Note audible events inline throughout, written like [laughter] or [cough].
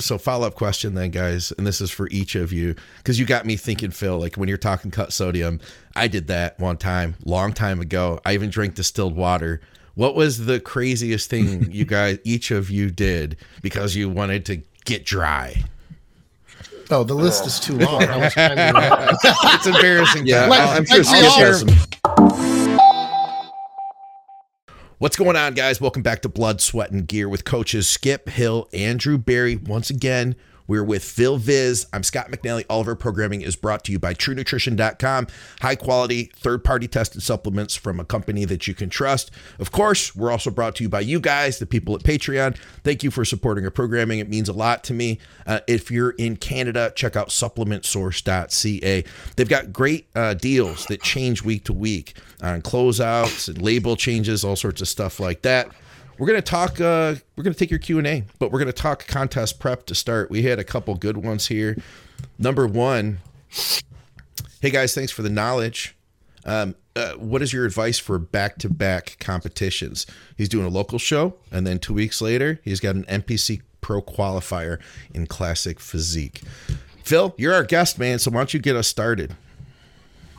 so follow up question then, guys, and this is for each of you because you got me thinking, Phil. Like when you're talking cut sodium, I did that one time, long time ago. I even drank distilled water. What was the craziest thing [laughs] you guys, each of you, did because you wanted to get dry? Oh, the list is too long. How much time do you have? It's embarrassing. Yeah, Like- I'm sure like What's going on, guys? Welcome back to Blood, Sweat, and Gear with coaches Skip Hill, Andrew Berry. Once again, we're with Phil Viz. I'm Scott McNally. All of our programming is brought to you by TrueNutrition.com. High quality, third party tested supplements from a company that you can trust. Of course, we're also brought to you by you guys, the people at Patreon. Thank you for supporting our programming. It means a lot to me. Uh, if you're in Canada, check out supplementsource.ca. They've got great uh, deals that change week to week on closeouts and label changes, all sorts of stuff like that. We're gonna talk. Uh, we're gonna take your Q and A, but we're gonna talk contest prep to start. We had a couple good ones here. Number one, hey guys, thanks for the knowledge. Um, uh, what is your advice for back-to-back competitions? He's doing a local show, and then two weeks later, he's got an NPC Pro qualifier in classic physique. Phil, you're our guest, man. So why don't you get us started?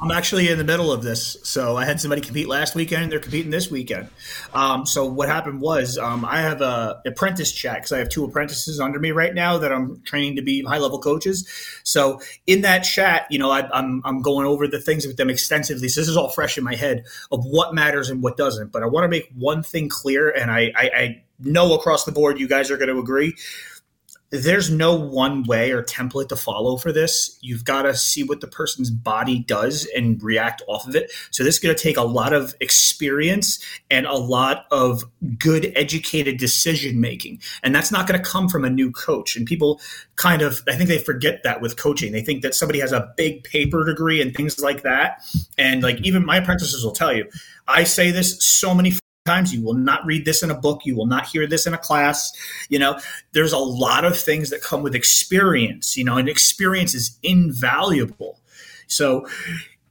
I'm actually in the middle of this. So I had somebody compete last weekend, and they're competing this weekend. Um, so what happened was um, I have a apprentice chat because I have two apprentices under me right now that I'm training to be high level coaches. So in that chat, you know, I, I'm I'm going over the things with them extensively. So this is all fresh in my head of what matters and what doesn't. But I want to make one thing clear, and I, I, I know across the board you guys are going to agree there's no one way or template to follow for this. You've got to see what the person's body does and react off of it. So this is going to take a lot of experience and a lot of good educated decision making. And that's not going to come from a new coach. And people kind of I think they forget that with coaching. They think that somebody has a big paper degree and things like that. And like even my apprentices will tell you, I say this so many times you will not read this in a book you will not hear this in a class you know there's a lot of things that come with experience you know and experience is invaluable so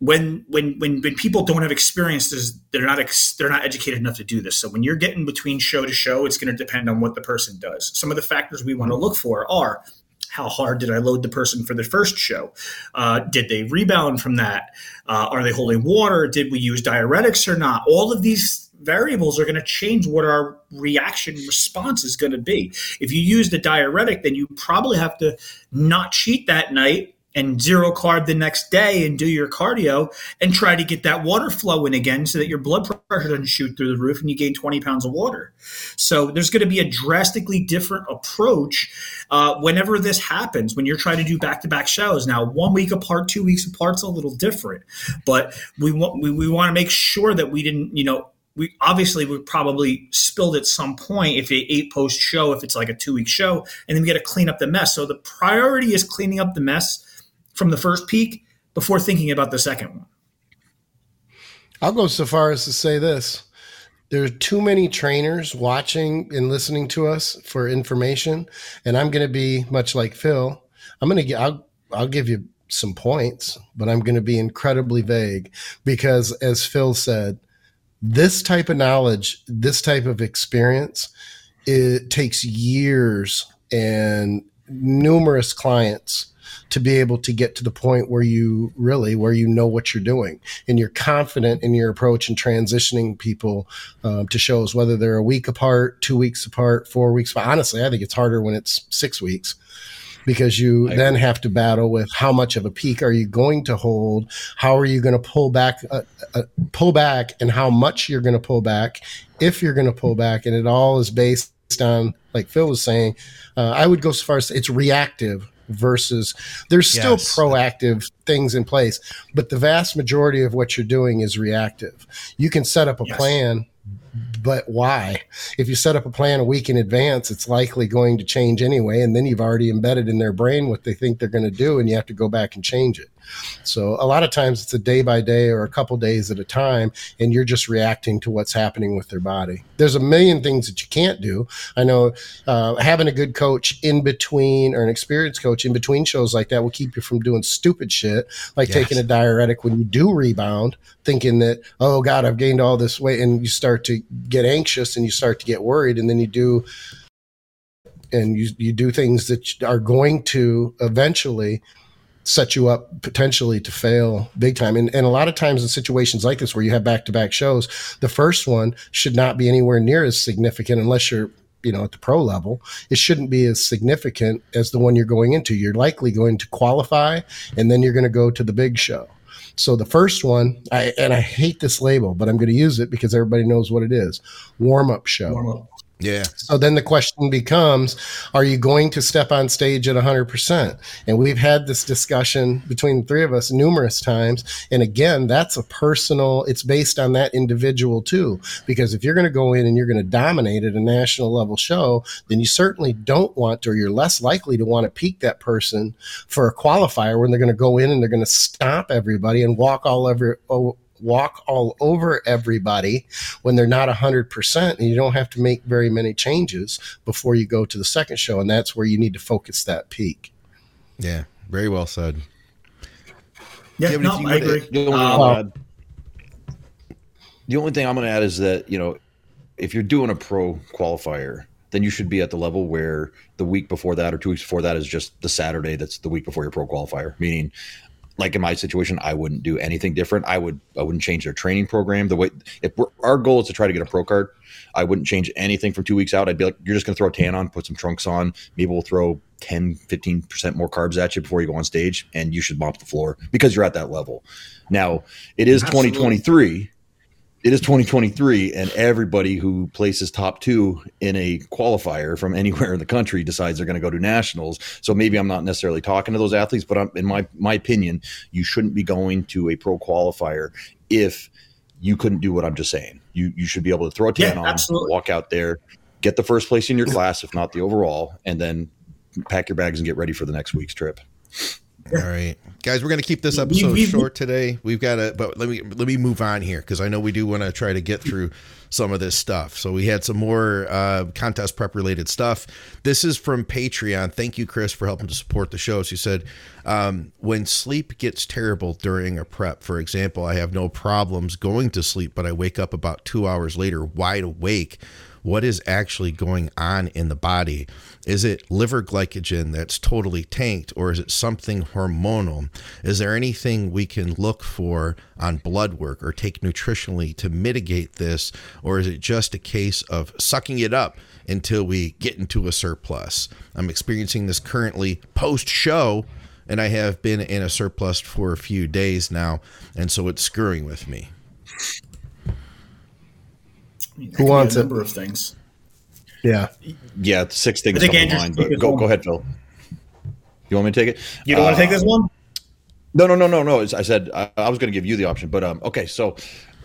when when when when people don't have experiences they're not ex, they're not educated enough to do this so when you're getting between show to show it's going to depend on what the person does some of the factors we want to look for are how hard did I load the person for the first show? Uh, did they rebound from that? Uh, are they holding water? Did we use diuretics or not? All of these variables are going to change what our reaction response is going to be. If you use the diuretic, then you probably have to not cheat that night and zero carb the next day and do your cardio and try to get that water flowing again so that your blood pressure doesn't shoot through the roof and you gain 20 pounds of water. So there's going to be a drastically different approach uh, whenever this happens when you're trying to do back-to-back shows. Now, one week apart, two weeks apart's a little different, but we want we, we want to make sure that we didn't, you know, we obviously we probably spilled at some point if they eight post show if it's like a two week show and then we got to clean up the mess so the priority is cleaning up the mess from the first peak before thinking about the second one I'll go so far as to say this. There are too many trainers watching and listening to us for information. And I'm going to be much like Phil. I'm going to get, I'll, I'll give you some points, but I'm going to be incredibly vague because, as Phil said, this type of knowledge, this type of experience, it takes years and numerous clients to be able to get to the point where you really where you know what you're doing. And you're confident in your approach and transitioning people um, to shows whether they're a week apart two weeks apart four weeks. But honestly i think it's harder when it's six weeks because you I then have to battle with how much of a peak are you going to hold how are you going to pull back uh, uh, pull back and how much you're going to pull back if you're going to pull back and it all is based on like phil was saying uh, i would go so far as it's reactive versus there's still Yes. proactive things in place but the vast majority of what you're doing is reactive you can set up a Yes. plan but why? If you set up a plan a week in advance it's likely going to change anyway and then you've already embedded in their brain what they think they're going to do and you have to go back and change it so a lot of times it's a day by day or a couple days at a time, and you're just reacting to what's happening with their body. There's a million things that you can't do. I know uh, having a good coach in between or an experienced coach in between shows like that will keep you from doing stupid shit like Yes. taking a diuretic when you do rebound, thinking that oh god I've gained all this weight, and you start to get anxious and you start to get worried, and then you do and you you do things that are going to eventually set you up potentially to fail big time. And, and a lot of times in situations like this where you have back to back shows, the first one should not be anywhere near as significant unless you're you know at the pro level. It shouldn't be as significant as the one you're going into. You're likely going to qualify and then you're going to go to the big show. So the first one I, and i hate this label but i'm going to use it because everybody knows what it is. Warm up show. Warm up. Yeah. so then the question becomes Are you going to step on stage at 100%? And we've had this discussion between the three of us numerous times. And again, that's a personal, it's based on that individual too. Because if you're going to go in and you're going to dominate at a national level show, then you certainly don't want to, or you're less likely to want to peak that person for a qualifier when they're going to go in and they're going to stomp everybody and walk all over. Oh, Walk all over everybody when they're not 100% and you don't have to make very many changes before you go to the second show and that's where you need to focus that peak Yeah. Very well said. Yeah, Do you have no, I agree. The only, Um, add, the only thing I'm going to add is that you know, if you're doing a pro qualifier, then you should be at the level where the week before that or two weeks before that is just the Saturday that's the week before your pro qualifier. Meaning, like in my situation, I wouldn't do anything different. I would I wouldn't change their training program. The way if we're, our goal is to try to get a pro card, I wouldn't change anything from two weeks out. I'd be like, you're just going to throw a tan on, put some trunks on. Maybe we'll throw 10, 15% more carbs at you before you go on stage, and you should mop the floor because you're at that level. Now, it is Absolutely. 2023. It is 2023, and everybody who places top two in a qualifier from anywhere in the country decides they're going to go to nationals. So maybe I'm not necessarily talking to those athletes, but I'm, in my my opinion, you shouldn't be going to a pro qualifier if you couldn't do what I'm just saying. You you should be able to throw a tan Yeah, on, absolutely. walk out there, get the first place in your [clears throat] class, if not the overall, and then pack your bags and get ready for the next week's trip. All right, guys, we're gonna keep this episode short today. We've got to, but let me let me move on here because I know we do want to try to get through some of this stuff. So we had some more uh, contest prep related stuff. This is from Patreon. Thank you, Chris, for helping to support the show. She said, um, when sleep gets terrible during a prep, for example, I have no problems going to sleep, but I wake up about two hours later, wide awake what is actually going on in the body. Is it liver glycogen that's totally tanked, or is it something hormonal? Is there anything we can look for on blood work or take nutritionally to mitigate this, or is it just a case of sucking it up until we get into a surplus? I'm experiencing this currently post show. And I have been in a surplus for a few days now, and so it's screwing with me. I mean, Who wants a it? number of things? Yeah Yeah, six things I think come to mind, but go go ahead, Phil. You want me to take it? You don't want to take Uh, this one? No, no, no, no, no. As I said I, I was going to give you the option, but um, okay. So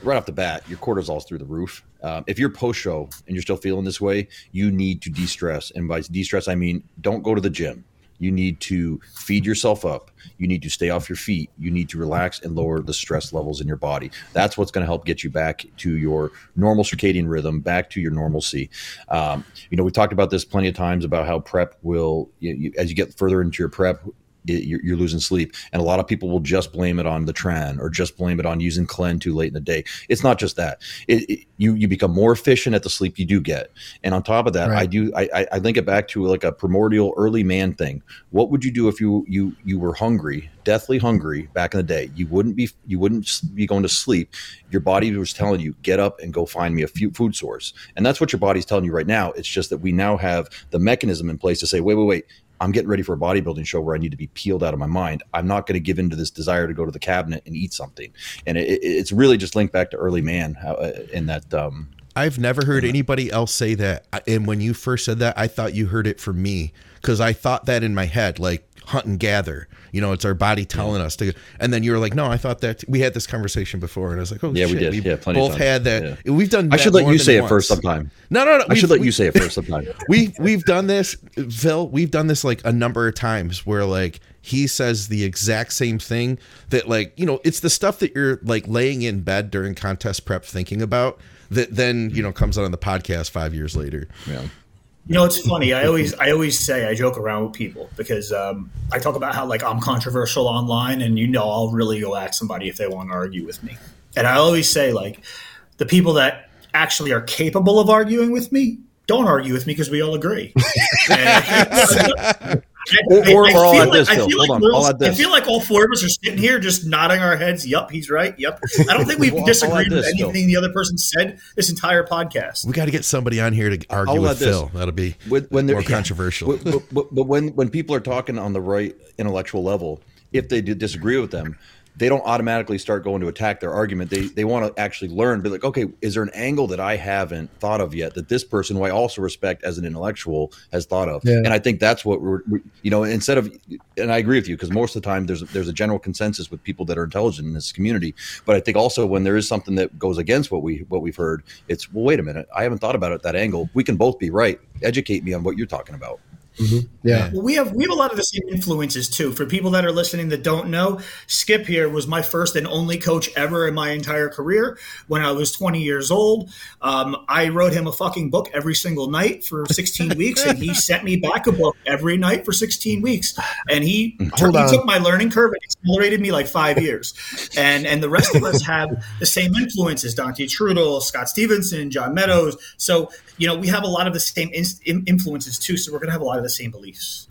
right off the bat, your cortisol's through the roof. Um, if you're post show and you're still feeling this way, you need to de stress. And by de stress, I mean don't go to the gym. You need to feed yourself up. You need to stay off your feet. You need to relax and lower the stress levels in your body. That's what's going to help get you back to your normal circadian rhythm, back to your normalcy. Um, you know, we talked about this plenty of times about how prep will, you, you, as you get further into your prep, it, you're, you're losing sleep. And a lot of people will just blame it on the tren or just blame it on using Clen too late in the day. It's not just that. It, it- you you become more efficient at the sleep you do get. And on top of that, I do I, I- I link it back to like a primordial early man thing. What would you do if you you you were hungry, deathly hungry back in the day? You wouldn't be you wouldn't be going to sleep. Your body was telling you get up and go find me a few food source. And that's what your body's telling you right now. It's just that we now have the mechanism in place to say, wait, wait, wait. I'm getting ready for a bodybuilding show where I need to be peeled out of my mind. I'm not going to give in to this desire to go to the cabinet and eat something. And it, it- it's really just linked back to early man uh, in that. Um, I've never heard anybody else say that. And when you first said that, I thought you heard it from me because I thought that in my head, like hunt and gather. You know, it's our body telling us to. And then you were like, "No, I thought that." We had this conversation before, and I was like, "Oh, Yeah, we shit, did. Yeah, plenty both had that. We've done. I should let you say it once. first sometime. No, no, no. I should let you say it first sometime. [laughs] we we've done this, Phil. We've done this like a number of times where like he says the exact same thing that like you know it's the stuff that you're like laying in bed during contest prep thinking about that then you mm-hmm. know comes out on the podcast five years later. Yeah. You know, it's funny. I always, I always say, I joke around with people because um, I talk about how like I'm controversial online, and you know, I'll really go at somebody if they want to argue with me. And I always say, like, the people that actually are capable of arguing with me don't argue with me because we all agree. [laughs] Or- or- or I'll add this, I Phil. feel Hold like on. we're- I'll I feel like all four of us are sitting here just nodding our heads. Yup, he's right. Yup. I don't think we've [laughs] Well, I'll disagreed with this, Phil. anything the other person said this entire podcast. We got to get somebody on here to argue I'll with add this. Phil. That'll be when, when they're more controversial. But, but, but, but when when people are talking on the right intellectual level, if they do disagree with them, they don't automatically start going to attack their argument. They they want to actually learn. Be like, okay, is there an angle that I haven't thought of yet that this person, who I also respect as an intellectual, has thought of? Yeah. And I think that's what we're, we, you know, instead of, and I agree with you because most of the time there's there's a general consensus with people that are intelligent in this community. But I think also when there is something that goes against what we what we've heard, it's well, wait a minute, I haven't thought about it that angle. We can both be right. Educate me on what you're talking about. Yeah. Well, we have we have a lot of the same influences too. For people that are listening that don't know, Skip here was my first and only coach ever in my entire career. When I was 20 years old, um, I wrote him a fucking book every single night for 16 [laughs] weeks, and he sent me back a book every night for 16 weeks. And he, Hold he took my learning curve and accelerated me like five years. And and the rest of us have the same influences: Dante Trudel, Scott Stevenson, John Meadows. So you know we have a lot of the same in, in- influences too. So we're going to have a lot of the same beliefs.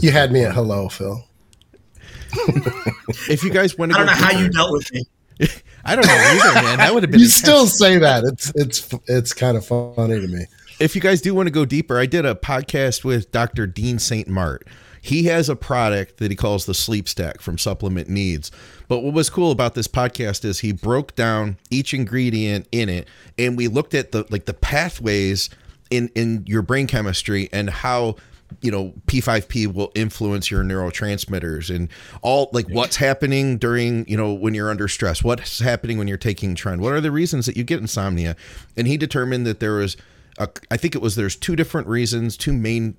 You had me at hello, Phil. if you guys want to, I don't go know how you deeper- dealt with me. [laughs] I don't know either, man. That would have been. You intense. still say that. It's it's it's kind of funny to me. if you guys do want to go deeper, I did a podcast with Dr. Dean St. Mart. He has a product that he calls the Sleep Stack from Supplement Needs. But what was cool about this podcast is he broke down each ingredient in it and we looked at the like the pathways in in your brain chemistry and how you know P5P will influence your neurotransmitters and all like what's happening during you know when you're under stress what's happening when you're taking trend what are the reasons that you get insomnia and he determined that there was I think it was there's two different reasons two main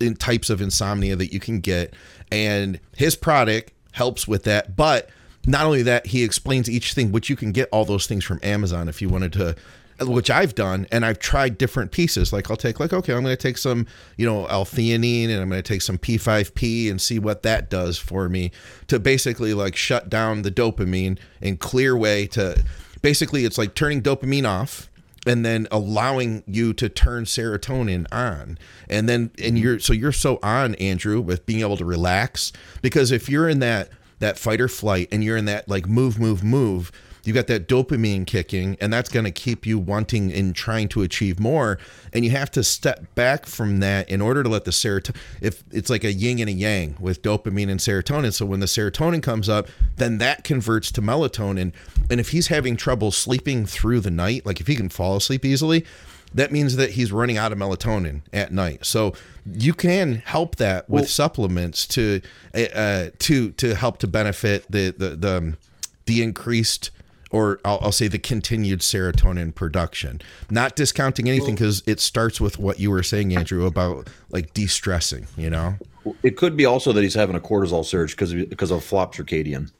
in types of insomnia that you can get and his product helps with that but not only that he explains each thing which you can get all those things from Amazon if you wanted to which I've done, and I've tried different pieces. Like I'll take like, okay, I'm going to take some, you know, L-theanine, and I'm going to take some P5P and see what that does for me to basically like shut down the dopamine and clear way to. Basically, it's like turning dopamine off and then allowing you to turn serotonin on. And then and you're so you're so on andrew with being able to relax because if you're in that that fight or flight and you're in that like move move move you got that dopamine kicking and that's going to keep you wanting and trying to achieve more. And you have to step back from that in order to let the serotonin if it's like a yin and a yang with dopamine and serotonin. So when the serotonin comes up then that converts to melatonin. And if he's having trouble sleeping through the night like if he can fall asleep easily that means that he's running out of melatonin at night. So you can help that with supplements to uh, to to help to benefit the the the, um, the increased or I'll, I'll say the continued serotonin production. Not discounting anything because it starts with what you were saying, Andrew, about like de-stressing. You know. It could be also that he's having a cortisol surge because because of flop circadian.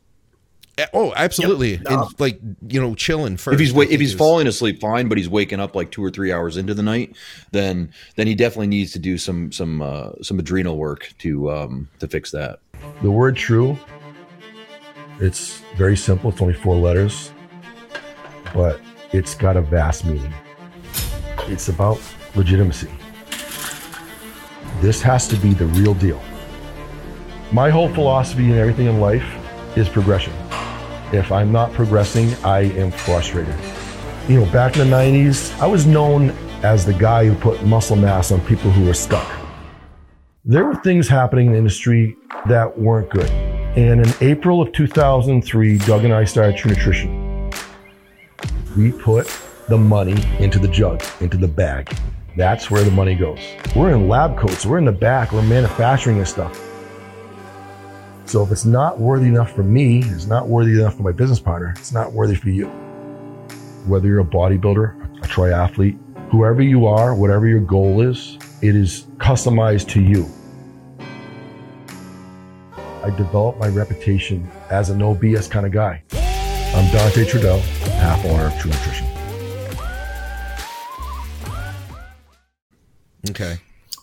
Oh, absolutely. Yep. And like you know, chilling first. If he's wa- if he's falling asleep fine, but he's waking up like two or three hours into the night, then then he definitely needs to do some some uh, some adrenal work to um, to fix that. The word true, it's very simple. It's only four letters, but it's got a vast meaning. It's about legitimacy. This has to be the real deal. My whole philosophy and everything in life is progression. If I'm not progressing, I am frustrated. You know, back in the 90s, I was known as the guy who put muscle mass on people who were stuck there were things happening in the industry that weren't good. And in April of 2003, Doug and I started True Nutrition. We put the money into the jug, into the bag. That's where the money goes. We're in lab coats, we're in the back, we're manufacturing this stuff. So if it's not worthy enough for me, it's not worthy enough for my business partner, it's not worthy for you. Whether you're a bodybuilder, a triathlete, whoever you are, whatever your goal is, it is customized to you. I developed my reputation as a no BS kind of guy. I'm Dante Trudel, half owner of True Nutrition. Okay.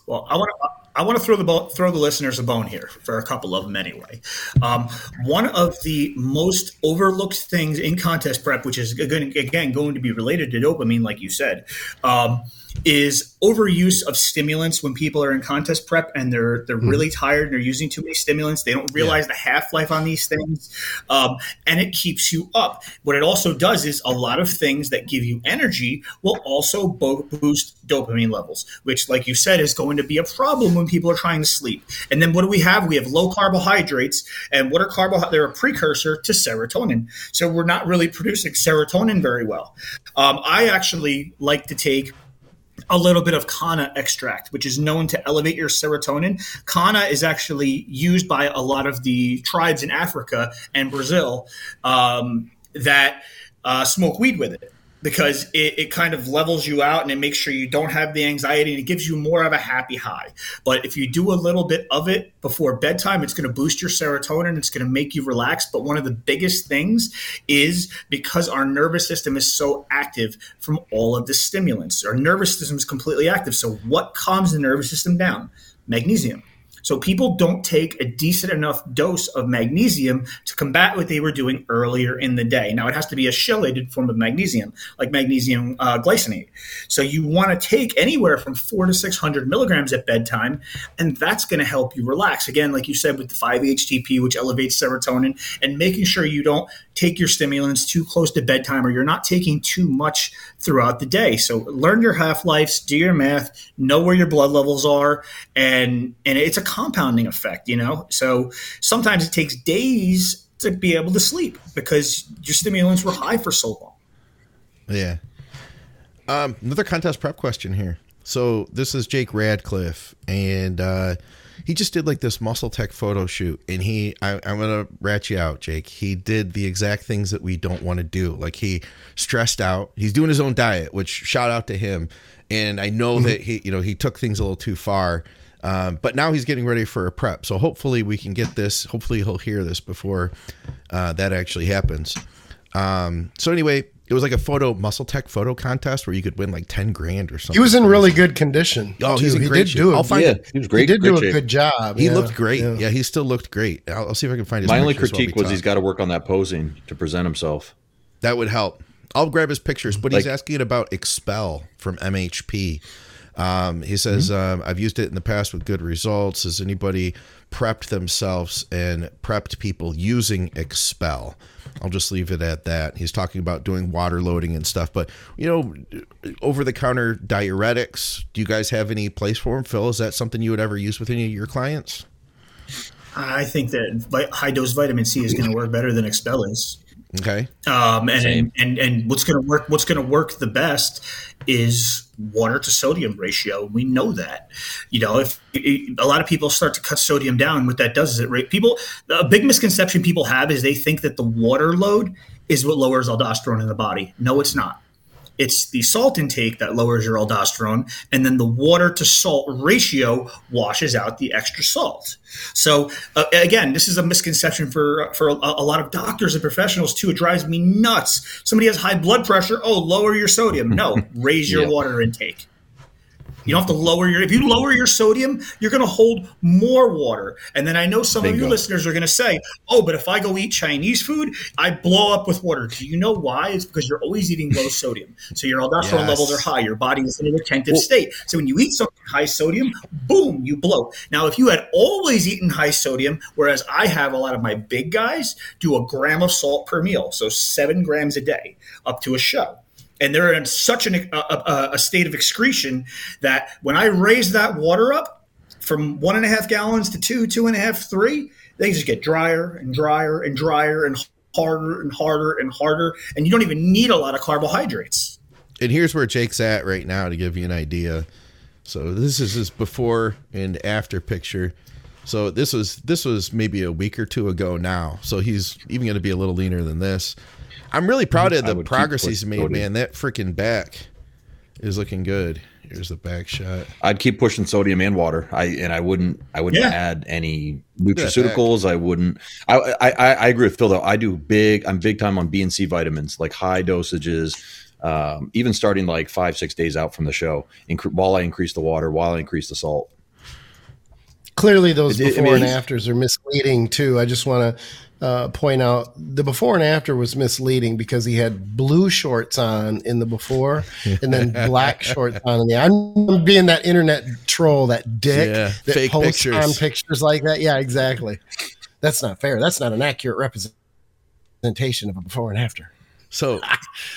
Well, I want to I want to throw the bo- throw the listeners a bone here for a couple of them anyway. Um, one of the most overlooked things in contest prep, which is again, again going to be related to dopamine, like you said, um, is overuse of stimulants when people are in contest prep and they're they're mm. really tired and they're using too many stimulants. They don't realize yeah. the half life on these things, um, and it keeps you up. What it also does is a lot of things that give you energy will also bo- boost dopamine levels, which, like you said, is going to be a problem when people are trying to sleep. And then what do we have? We have low carbohydrates, and what are carbohydrates? They're a precursor to serotonin. So we're not really producing serotonin very well. Um, I actually like to take a little bit of Kanna extract, which is known to elevate your serotonin. Kanna is actually used by a lot of the tribes in Africa and Brazil um, that uh, smoke weed with it because it, it kind of levels you out and it makes sure you don't have the anxiety and it gives you more of a happy high. But if you do a little bit of it before bedtime, it's going to boost your serotonin. It's going to make you relax. But one of the biggest things is because our nervous system is so active from all of the stimulants. Our nervous system is completely active. So what calms the nervous system down? Magnesium. So people don't take a decent enough dose of magnesium to combat what they were doing earlier in the day. Now it has to be a chelated form of magnesium, like magnesium uh, glycinate. So you want to take anywhere from four to six hundred milligrams at bedtime, and that's going to help you relax. Again, like you said with the 5-HTP, which elevates serotonin, and making sure you don't take your stimulants too close to bedtime or you're not taking too much throughout the day. So learn your half lives, do your math, know where your blood levels are, and and it's a compounding effect, you know. So sometimes it takes days to be able to sleep because your stimulants were high for so long. Yeah. Um, another contest prep question here. So this is Jake Radcliffe, and uh, he just did like this MuscleTech photo shoot and he I, i'm gonna rat you out jake. He did the exact things that we don't want to do. Like he stressed out. He's doing his own diet which shout out to him. And i know mm-hmm. that he you know he took things a little too far um, but now he's getting ready for a prep. So hopefully we can get this hopefully he'll hear this before uh, that actually happens. Um, so anyway it was like a photo MuscleTech photo contest where you could win like 10 grand or something. He was in really good condition. Oh, he's in he great did do I'll find yeah, it. He was great. He did great do shape. a good job. He yeah, looked great. Yeah. yeah. he still looked great. I'll, I'll, see if I can find his My only critique was talk. he's got to work on that posing to present himself. That would help. I'll grab his pictures, but like, he's asking about Xpel from MHP. Um, he says, mm-hmm. um, I've used it in the past with good results. Has anybody prepped themselves and prepped people using Xpel? I'll just leave it at that. He's talking about doing water loading and stuff. But, you know, over the counter diuretics, do you guys have any place for them? Phil, is that something you would ever use with any of your clients? I think that high dose vitamin C is going to work better than Xpel is. Okay. Um, and, and, and and what's going to work? What's going to work the best is water to sodium ratio. We know that. You know, if, if a lot of people start to cut sodium down, what that does is it people. A big misconception people have is they think that the water load is what lowers aldosterone in the body. No, it's not. It's the salt intake that lowers your aldosterone, and then the water to salt ratio washes out the extra salt. So uh, again, this is a misconception for for a, a, lot of doctors and professionals too. It drives me nuts. Somebody has high blood pressure. Oh, lower your sodium. No, [laughs] raise your yep. water intake. You don't have to lower your. If you lower your sodium, you're going to hold more water. And then I know some Bingo. of you listeners are going to say, "Oh, but if I go eat Chinese food, I blow up with water." Do you know why? It's because you're always eating low sodium, so your aldosterone yes. levels are high. Your body is in a retentive well, state. So when you eat something high sodium, boom, you blow. Now, if you had always eaten high sodium, whereas I have a lot of my big guys do a gram of salt per meal, so seven grams a day, up to a show and they're in such an, a, a, a, state of excretion that when I raise that water up from one and a half gallons to two, two and a half, three, they just get drier and drier and drier and harder and harder and harder, and you don't even need a lot of carbohydrates. And here's where Jake's at right now to give you an idea. So this is his before and after picture. So this was this was maybe a week or two ago now. So he's even going to be a little leaner than this. I'm really proud of the progress he's made, man. That freaking back is looking good. Here's the back shot. I'd keep pushing sodium and water. I and I wouldn't. I wouldn't yeah. add any nutraceuticals. I wouldn't. I, I I agree with Phil though. I do big. I'm big time on B and C vitamins, like high dosages. Um, even starting like five six days out from the show, inc- while I increase the water, while I increase the salt. Clearly, those It- it- I before mean, and afters are misleading too. I just want to uh, point out the before and after was misleading because he had blue shorts on in the before and then [laughs] black shorts on in the. I'm being that internet troll, that dick Yeah, that fake posts pictures. on pictures like that. Yeah, exactly. That's not fair. That's not an accurate representation of a before and after. So,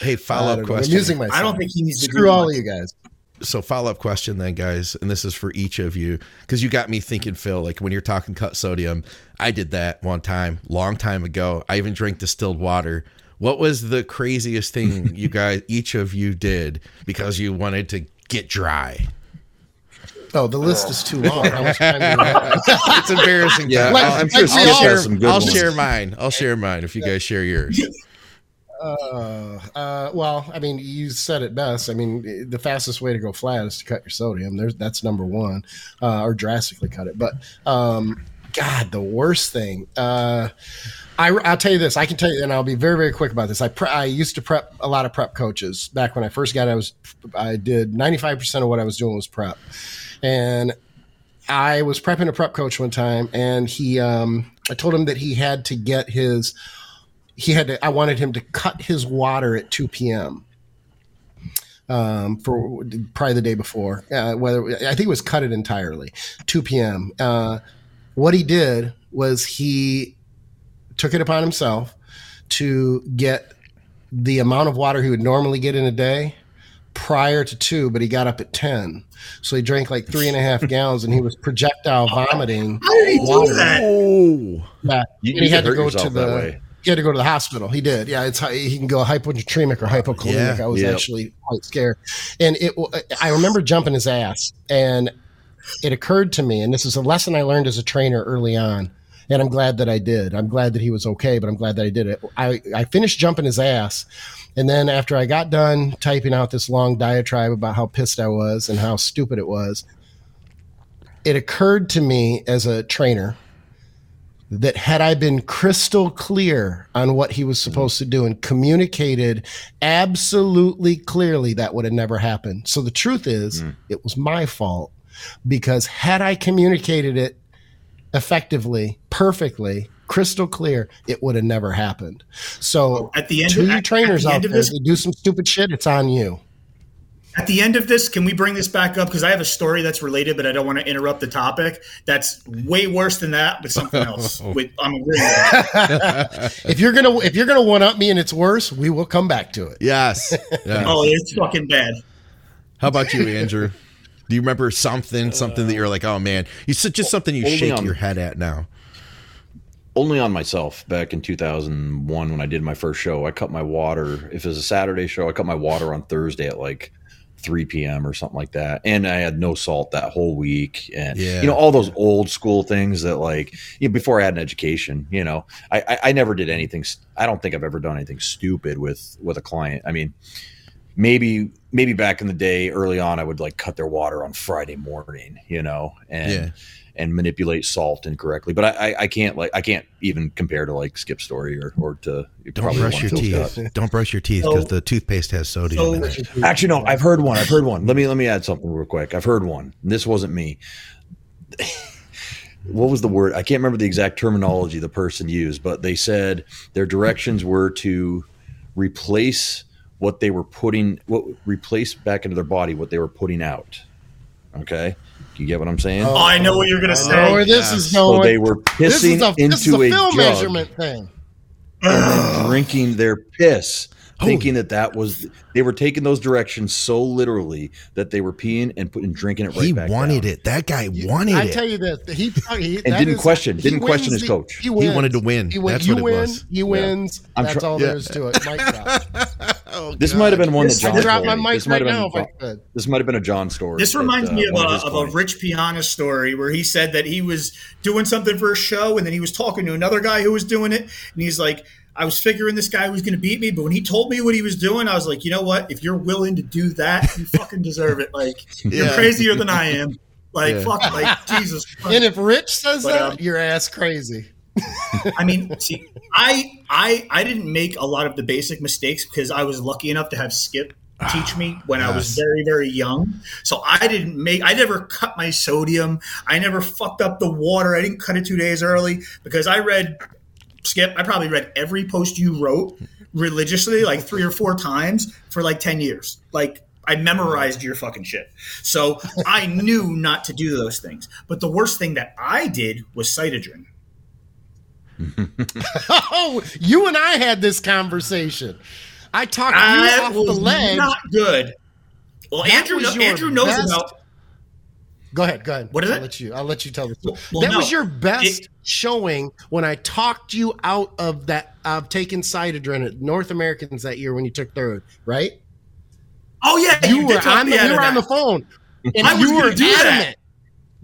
hey, [laughs] follow up don't. I'm question. using myself. I don't think he needs to Screw all of you guys. So follow up question then guys and this is for each of you because you got me thinking phil like when you're talking cut sodium i did that one time long time ago i even drank distilled water what was the craziest thing [laughs] you guys each of you did because you wanted to get dry Oh, the list is too long. How much time do you have? it's embarrassing Yeah, Like- I'll, I'm sure like Skip we all- has some good I'll ones. share mine i'll share mine if you guys share yours Uh, uh, well, I mean, you said it best. I mean, the fastest way to go flat is to cut your sodium. There's that's number one, uh, or drastically cut it. But um, God, the worst thing. Uh, I, I'll tell you this. I can tell you, and I'll be very, very quick about this. I pre- I used to prep a lot of prep coaches back when I first got. I was I did ninety five percent of what I was doing was prep, and I was prepping a prep coach one time, and he, um, I told him that he had to get his, he had to, I wanted him to cut his water at 2 p.m. Um, for probably the day before, uh, whether I think it was cut it entirely, 2 p.m. Uh, what he did was he took it upon himself to get the amount of water he would normally get in a day prior to two, but he got up at 10. So he drank like three and a half [laughs] gallons and he was projectile vomiting. How did he do water. that? oh Yeah. You, And he had to go to yourself that the way. He had to go to the hospital. He did. Yeah, it's he can go hyponatremic or hypokalemic. Yeah, I was yeah. actually quite scared, and it. I remember jumping his ass, and it occurred to me, and this is a lesson I learned as a trainer early on, and I'm glad that I did. I'm glad that he was okay, but I'm glad that I did it. I I finished jumping his ass, and then after I got done typing out this long diatribe about how pissed I was and how stupid it was, it occurred to me as a trainer that had I been crystal clear on what he was supposed to do and communicated absolutely clearly, that would have never happened. So the truth is, hmm. it was my fault because had I communicated it effectively, perfectly, crystal clear, it would have never happened. So At the end to of- you at- trainers out there, this- do some stupid shit, it's on you. At the end of this, can we bring this back up? Because I have a story that's related, but I don't want to interrupt the topic. That's way worse than that, but something else. [laughs] With, I'm agreeing. [laughs] If you're gonna if you're gonna one up me and it's worse, we will come back to it. yes, [laughs] yes. Oh, it's fucking bad. how about you andrew do you remember something something that you're like oh man it's just something you Only shake on- your head at now only on myself back in 2001 when I did my first show. I cut my water. If it was a Saturday show, I cut my water on Thursday at like 3 p.m. or something like that. And I had no salt that whole week. And, Yeah. you know, all those old school things that like, you know, before I had an education, you know, I, I, I never did anything. st- I don't think I've ever done anything stupid with, with a client. I mean, maybe, maybe back in the day early on, I would like cut their water on Friday morning, you know, and, Yeah. And manipulate salt incorrectly. But I, I, I can't like I can't even compare to like Skip Story or or to don't brush your teeth got. don't brush your teeth because So- the toothpaste has sodium in So, it Actually, no. I've heard one. I've heard one. Let me let me add something real quick. I've heard one. This wasn't me. [laughs] what was the word? I can't remember the exact terminology the person used, but they said their directions were to replace what they were putting, what replace back into their body what they were putting out. Okay, you get what I'm saying? oh, I know what you're gonna I know where say. this yes. is so they were this pissing is a, into this is a a film jug measurement thing. drinking their piss, Oh. thinking that that was they were taking those directions so literally that they were peeing and putting drinking it right he back wanted down. it that guy wanted I it I tell you this, he, he And didn't is- question- didn't question his the- coach. He, He wanted to win. He, win- That's you what it was. He wins. I'm That's try- all yeah. there is to it. [laughs] Mic drop. Oh, This God. might have been one that This- John. I could my mic This might right have now been. if I could. This might have been a John story. This that, reminds uh, me of, one a, his of a Rich Piana story where he said that he was doing something for a show and then he was talking to another guy who was doing it. And he's like, I was figuring this guy was going to beat me, but when he told me what he was doing, I was like, you know what? If you're willing to do that, you [laughs] fucking deserve it. Like, you're crazier than I am. Like, Yeah. fuck, like, Jesus. [laughs] Christ. And if Rich says But, that, um, your ass crazy. I mean, see, I I I didn't make a lot of the basic mistakes because I was lucky enough to have Skip ah, teach me when I was very, very young. So I didn't make, I never cut my sodium. I never fucked up the water. I didn't cut it two days early because I read, Skip, I probably read every post you wrote religiously, like three or four times for like 10 years. Like, I memorized your fucking shit. So I knew not to do those things. But the worst thing that I did was Cytadren. [laughs] Oh, you and I had this conversation. I talked you I off the ledge. not good. Well, That Andrew, was Andrew knows best- about. Go ahead, go ahead. What is I'll it? Let you, I'll let you tell the story. Well, that no. was your best It- showing when I talked you out of that of taking Cytadren at North Americans that year when you took third, right? Oh yeah, You, did were on the, you were on the phone, and I you were do that.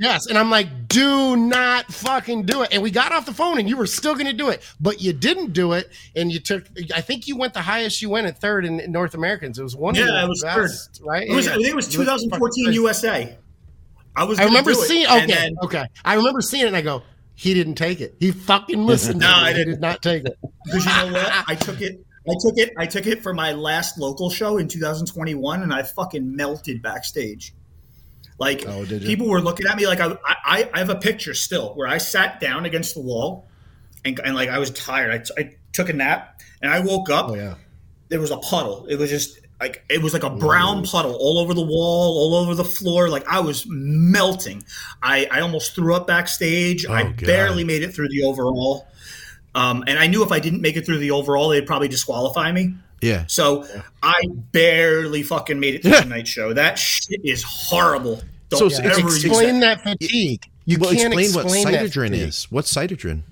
Adamant. Yes, and I'm like, do not fucking do it. And we got off the phone, and you were still going to do it, but you didn't do it, and you took. I think you went the highest you went at third in, in North Americans. It was one. of Yeah, your it was best, right? It was, Yeah. I think it was You looked fucking 2014. USA. I was. I remember do it, seeing. Okay, then- okay. I remember seeing it, and I go, he didn't take it. He fucking [laughs] listened. No, to I me. He didn't. did not take it. [laughs] Because you know what? I took it. I took it. I took it for my last local show in 2021, and I fucking melted backstage. Like Oh, people were looking at me like I, I. I have a picture still where I sat down against the wall, and, and like I was tired. I, I took a nap, and I woke up. Oh yeah. there was a puddle. It was just like it was like a brown puddle all over the wall, all over the floor. Like I was melting. I, I almost threw up backstage. I Oh, God. barely made it through the overall. Um, and I knew if I didn't make it through the overall, they'd probably disqualify me. Yeah. So I barely fucking made it through the night show. That shit is horrible. Don't So ever Explain that. that fatigue. You well, can't explain what explain that Cytadren is. What's Cytadren?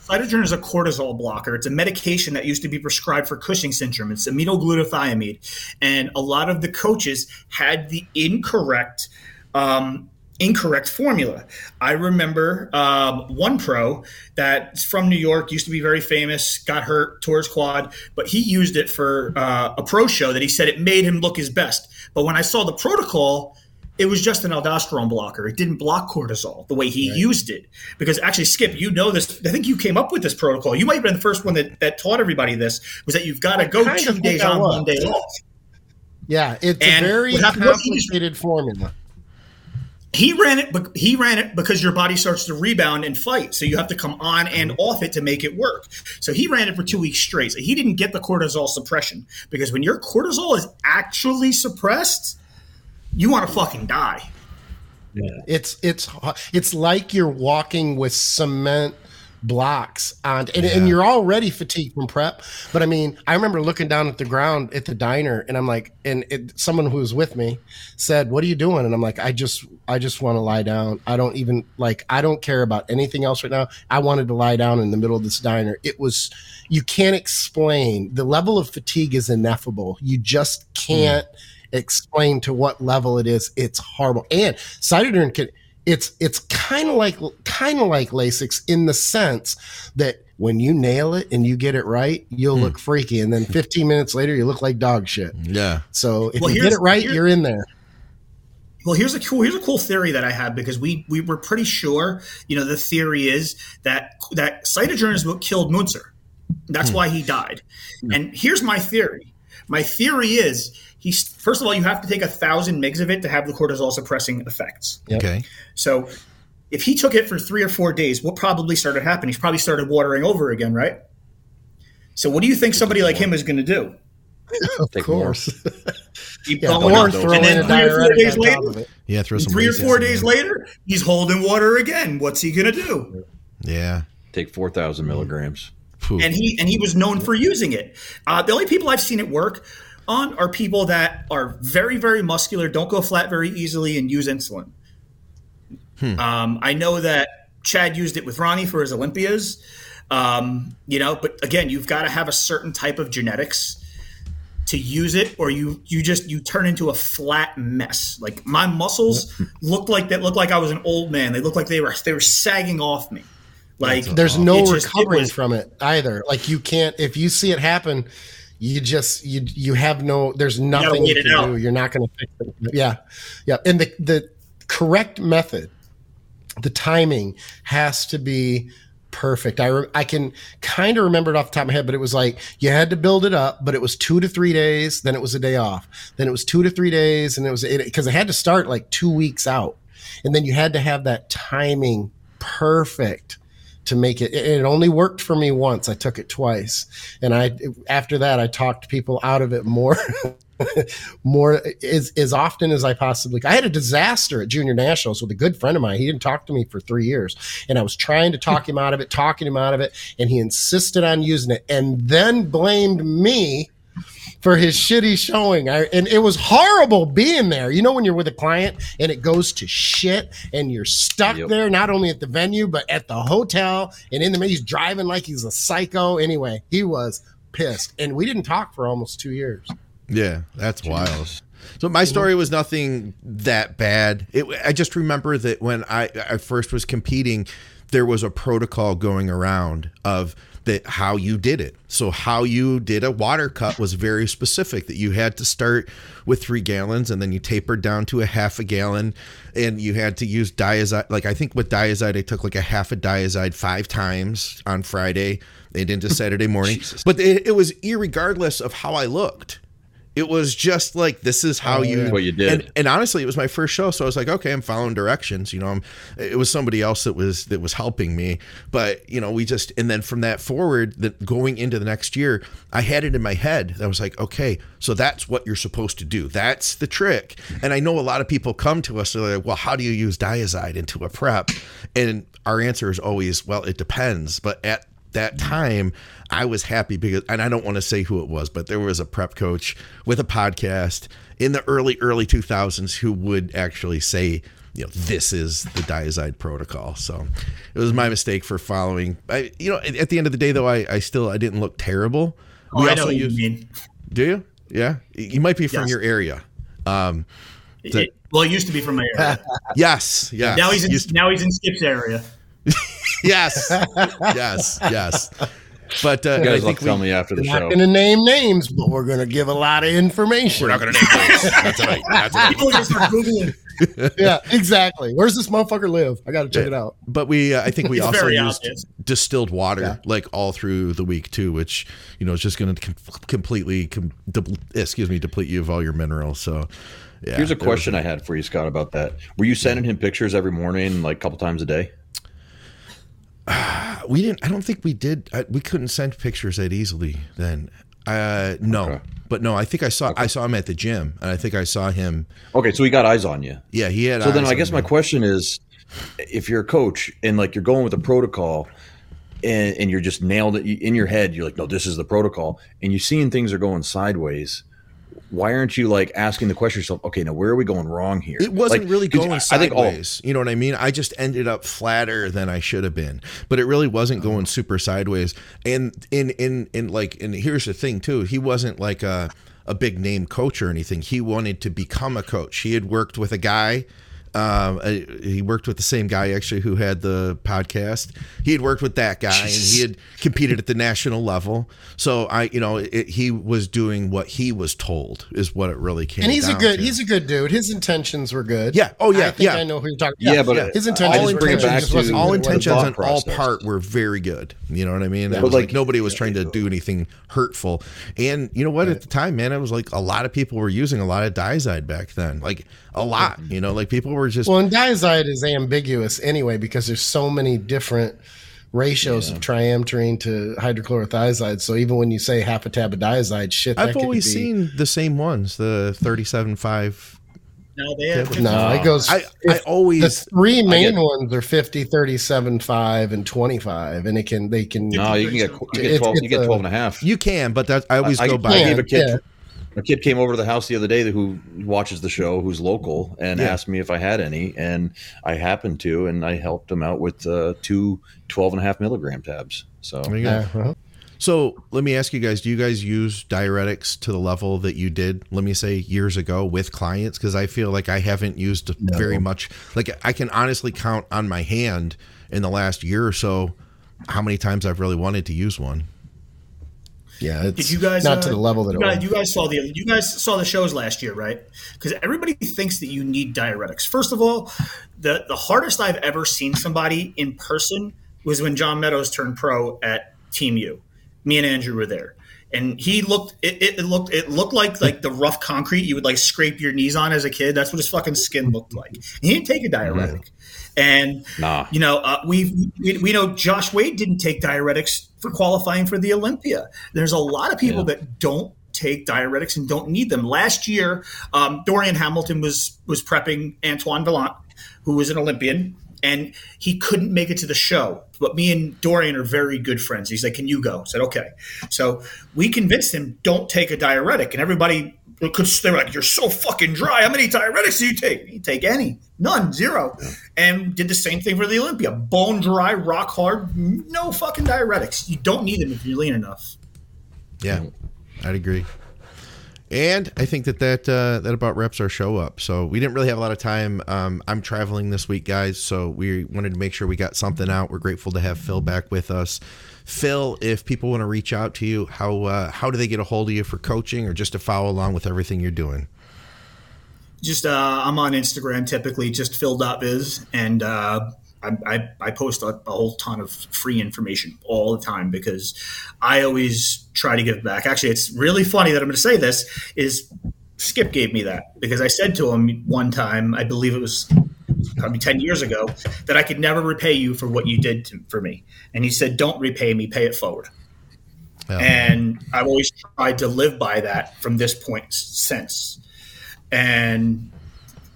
Cytadren is a cortisol blocker. It's a medication that used to be prescribed for Cushing syndrome. It's aminoglutethimide, and a lot of the coaches had the incorrect. Um, incorrect formula. I remember um, one pro that's from New York, used to be very famous, got hurt, tore his quad, but he used it for uh, a pro show that he said it made him look his best. But when I saw the protocol, it was just an aldosterone blocker. It didn't block cortisol the way he used it. Because actually, Skip, you know this. I think you came up with this protocol. You might have been the first one that, that taught everybody this. Was that you've got to go kind two of think days on, one day off. Yeah, it's And a very what happened was he just- complicated formula. He ran it. bec- He ran it because your body starts to rebound and fight. So you have to come on and mm-hmm. off it to make it work. So he ran it for two weeks straight. So he didn't get the cortisol suppression because when your cortisol is actually suppressed, you want to fucking die. Yeah. It's it's it's like you're walking with cement blocks on, and, and you're already fatigued from prep. But I mean, I remember looking down at the ground at the diner, and I'm like, and it, someone who was with me said, "What are you doing?" And I'm like, "I just I just want to lie down. I don't even like I don't care about anything else right now. I wanted to lie down in the middle of this diner. It was you can't explain the level of fatigue is ineffable. You just hmm. can't." explain to what level it is. It's horrible. And Cytadren can it's it's kind of like kind of like Lasix in the sense that when you nail it and you get it right, you'll hmm. look freaky, and then 15 minutes later you look like dog shit. Yeah. So if Well, you get it right, you're in there. Well, here's a cool here's a cool theory that I have because we we were pretty sure, you know, the theory is that that Cytadren is what killed Munzer. That's hmm. why he died. And here's my theory. My theory is he's first of all, you have to take a thousand mgs of it to have the cortisol suppressing effects. Yep. Okay. So if he took it for three or four days, what probably started happening? He's probably started watering over again, right? So what do you think somebody like him is going to do? Of Take more. course. [laughs] Keep Yeah, going or throw and then three or four days later. Yeah. Throw some. three or four days later, he's holding water again. What's he going to do? Yeah. Take four thousand milligrams. Phew. and he and he was known for using it. Uh, the only people I've seen it work on are people that are very very muscular, don't go flat very easily, and use insulin. Um, I know that Chad used it with Ronnie for his Olympias. Um, you know, but again, you've got to have a certain type of genetics to use it, or you you just you turn into a flat mess. Like my muscles looked like that looked like I was an old man. They looked like they were they were sagging off me. Like There's no it just- it recovering was- from it either. Like you can't if you see it happen, you just you you have no there's nothing you it can out. do. You're not going to fix it. Yeah. Yeah. And the the correct method, the timing has to be perfect. I re- I can kind of remember it off the top of my head, but it was like you had to build it up, but it was two to three days, then it was a day off, then it was two to three days, and it was because it, it had to start like two weeks out, and then you had to have that timing perfect to make it it only worked for me once. I took it twice. And i after that i talked people out of it more [laughs] more as, as often as i possibly i had a disaster at junior nationals with a good friend of mine. He didn't talk to me for three years. And i was trying to talk him out of it talking him out of it. And he insisted on using it and then blamed me for his shitty showing. I, and it was horrible being there. You know, when you're with a client and it goes to shit and you're stuck yep. there, not only at the venue, but at the hotel and in the, middle, he's driving like he's a psycho. Anyway, he was pissed. And we didn't talk for almost two years. Yeah, that's wild. So my story was nothing that bad. It, I just remember that when I, I first was competing, there was a protocol going around of that how you did it. So how you did a water cut was very specific that you had to start with three gallons and then you tapered down to a half a gallon and you had to use Dyazide. Like I think with Dyazide, I took like a half a Dyazide five times on Friday and into Saturday [laughs] morning. but it, it was irregardless of how I looked it was just like this is how oh, you what you did. And, and, honestly it was my first show so i was like okay i'm following directions you know i'm it was somebody else that was that was helping me. But you know we just and then from that forward that going into the next year i had it in my head i was like okay so that's what you're supposed to do. That's the trick. And i know a lot of people come to us they're like well how do you use Dyazide into a prep? And our answer is always well it depends. But at that time I was happy because, and I don't want to say who it was, but there was a prep coach with a podcast in the early, early 2000s who would actually say, you know, this is the Dyazide protocol. So it was my mistake for following. I, you know, at the end of the day, though, I, I still, I didn't look terrible. Oh, we I know what use, you mean. Do you? Yeah. You might be from yes. your area. Um, it, well, it used to be from my area. [laughs] yes. Yes. Now he's in, now he's in Skip's area. [laughs] yes. Yes. Yes. But uh, you guys will tell me after the show. Not going to name names, but we're going to give a lot of information. We're not going to name names. That's tonight. That's tonight. People just start googling. [laughs] yeah, exactly. Where's this motherfucker live? I got to check yeah. it out. But we, uh, I think we it's also used obvious. distilled water yeah. like all through the week too, which you know is just going to com- completely, com- de- excuse me, deplete you of all your minerals. So. Yeah, Here's a question a- I had for you, Scott, about that. Were you sending him pictures every morning, like a couple times a day? [sighs] we didn't. I don't think we did. I, we couldn't send pictures that easily then. Uh, no, okay. but no. I think I saw. Okay. I saw him at the gym, and I think I saw him. Okay, so he got eyes on you. Yeah, he had. So then, I guess my question is, if you're a coach and like you're going with a protocol, and, and you're just nailed it in your head, you're like, no, this is the protocol, and you're seeing things are going sideways why aren't you like asking the question yourself okay now where are we going wrong here? It wasn't like, really going sideways all, you know what i mean? I just ended up flatter than i should have been. But it really wasn't uh-huh. going super sideways. And in in in like and here's the thing too. He wasn't like a a big name coach or anything. He wanted to become a coach. He had worked with a guy um, he worked with the same guy actually who had the podcast. He had worked with that guy, and he had competed at the national level. So I, you know, it, he was doing what he was told is what it really came. And he's a good, to. he's a good dude. His intentions were good. Yeah. Oh yeah. I think yeah. I know who you're talking. Yeah, yeah but yeah. his intentions, all intentions, wasn't all intentions on all part were very good. You know what I mean? Yeah. Like, like, nobody was trying to do anything hurtful. And you know what? Right. At the time, man, it was like a lot of people were using a lot of Dyazide back then. Like a lot. You know, like people were just well, and Dyazide is ambiguous anyway because there's so many different ratios yeah. of triamterene to hydrochlorothiazide. So even when you say half a tab of Dyazide, shit, I've always seen the same ones, the 37.5. No, they have no, it goes. I, I always the three main get, ones are 50, 37, 5, and 25, and it can they can. No, you can get you get 12, you get 12 and a half. You can, but that I always I, go I, by. I gave a kid. Yeah a kid came over to the house the other day who watches the show, who's local, and yeah. asked me if I had any, and I happened to, and I helped him out with uh, two 12 and a half milligram tabs. So, uh-huh. so let me ask you guys: Do you guys use diuretics to the level that you did? Let me say years ago with clients, because I feel like I haven't used no. very much. Like I can honestly count on my hand in the last year or so how many times I've really wanted to use one. Yeah, did you guys not uh, to the level that you guys, you guys, saw the you guys saw the shows last year, right? Because everybody thinks that you need diuretics. First of all, the the hardest I've ever seen somebody in person was when John Meadows turned pro at Team U. Me and Andrew were there and he looked it, it, looked it looked like like the rough concrete you would like scrape your knees on as a kid that's what his fucking skin looked like he didn't take a diuretic mm-hmm. And nah. you know uh, we we know josh wade didn't take diuretics for qualifying for the olympia there's a lot of people yeah. that don't take diuretics and don't need them last year um, dorian hamilton was was prepping antoine Vaillant, who was an olympian and he couldn't make it to the show. But me and Dorian are very good friends. He's like, "Can you go?" I said, "Okay." So we convinced him, "Don't take a diuretic," and everybody could. They were like, "You're so fucking dry. How many diuretics do you take?" You take any, none, zero, yeah. and did the same thing for the Olympia. Bone dry, rock hard, no fucking diuretics. You don't need them if you're lean enough. Yeah, I'd agree. And I think that that uh, that about wraps our show up. So we didn't really have a lot of time. Um, I'm traveling this week, guys, so we wanted to make sure we got something out. We're grateful to have Phil back with us. Phil, if people want to reach out to you, how uh, how do they get a hold of you for coaching or just to follow along with everything you're doing? Just uh, I'm on Instagram typically, just phil.viz, and I, I, post a, a, whole ton of free information all the time because I always try to give back. Actually, it's really funny that I'm going to say this. Is Skip gave me that because I said to him one time, I believe it was probably 10 years ago, that I could never repay you for what you did to, for me. And he said, Don't repay me, pay it forward. Oh. And I've always tried to live by that from this point since. And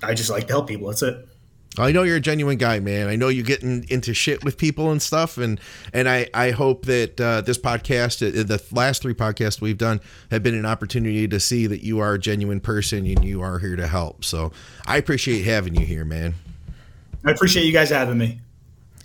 I just like to help people. That's it. I know you're a genuine guy, man. I know you're getting into shit with people and stuff, and and I I hope that uh, this podcast, uh, the last three podcasts we've done, have been an opportunity to see that you are a genuine person and you are here to help. So I appreciate having you here, man. I appreciate you guys having me.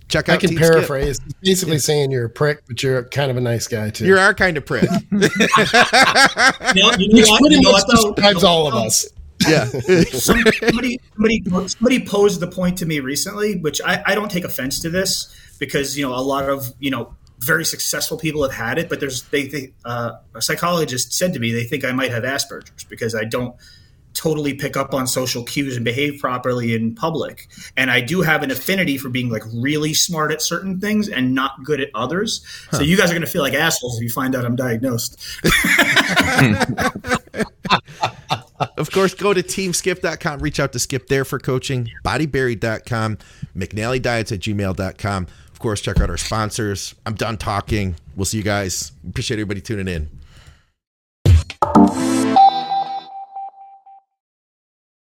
Check out. I can Team paraphrase. Skip. Basically, yeah. saying you're a prick, but you're kind of a nice guy too. You're our kind of prick. [laughs] you know, you know, pretty much describes all of us yeah. [laughs] somebody, somebody, somebody posed the point to me recently, which I, I don't take offense to this because you know a lot of you know very successful people have had it, but there's they, they uh, a psychologist said to me they think I might have Asperger's because I don't totally pick up on social cues and behave properly in public. And I do have an affinity for being like really smart at certain things and not good at others. Huh. So you guys are going to feel like assholes if you find out I'm diagnosed. [laughs] [laughs] of course, go to teamskip.com. Reach out to Skip there for coaching. Bodyberry.com. McNallyDiets at gmail.com. Of course, check out our sponsors. I'm done talking. We'll see you guys. Appreciate everybody tuning in.